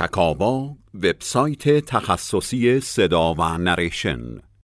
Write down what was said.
چکاوا وبسایت تخصصی صدا و نریشن.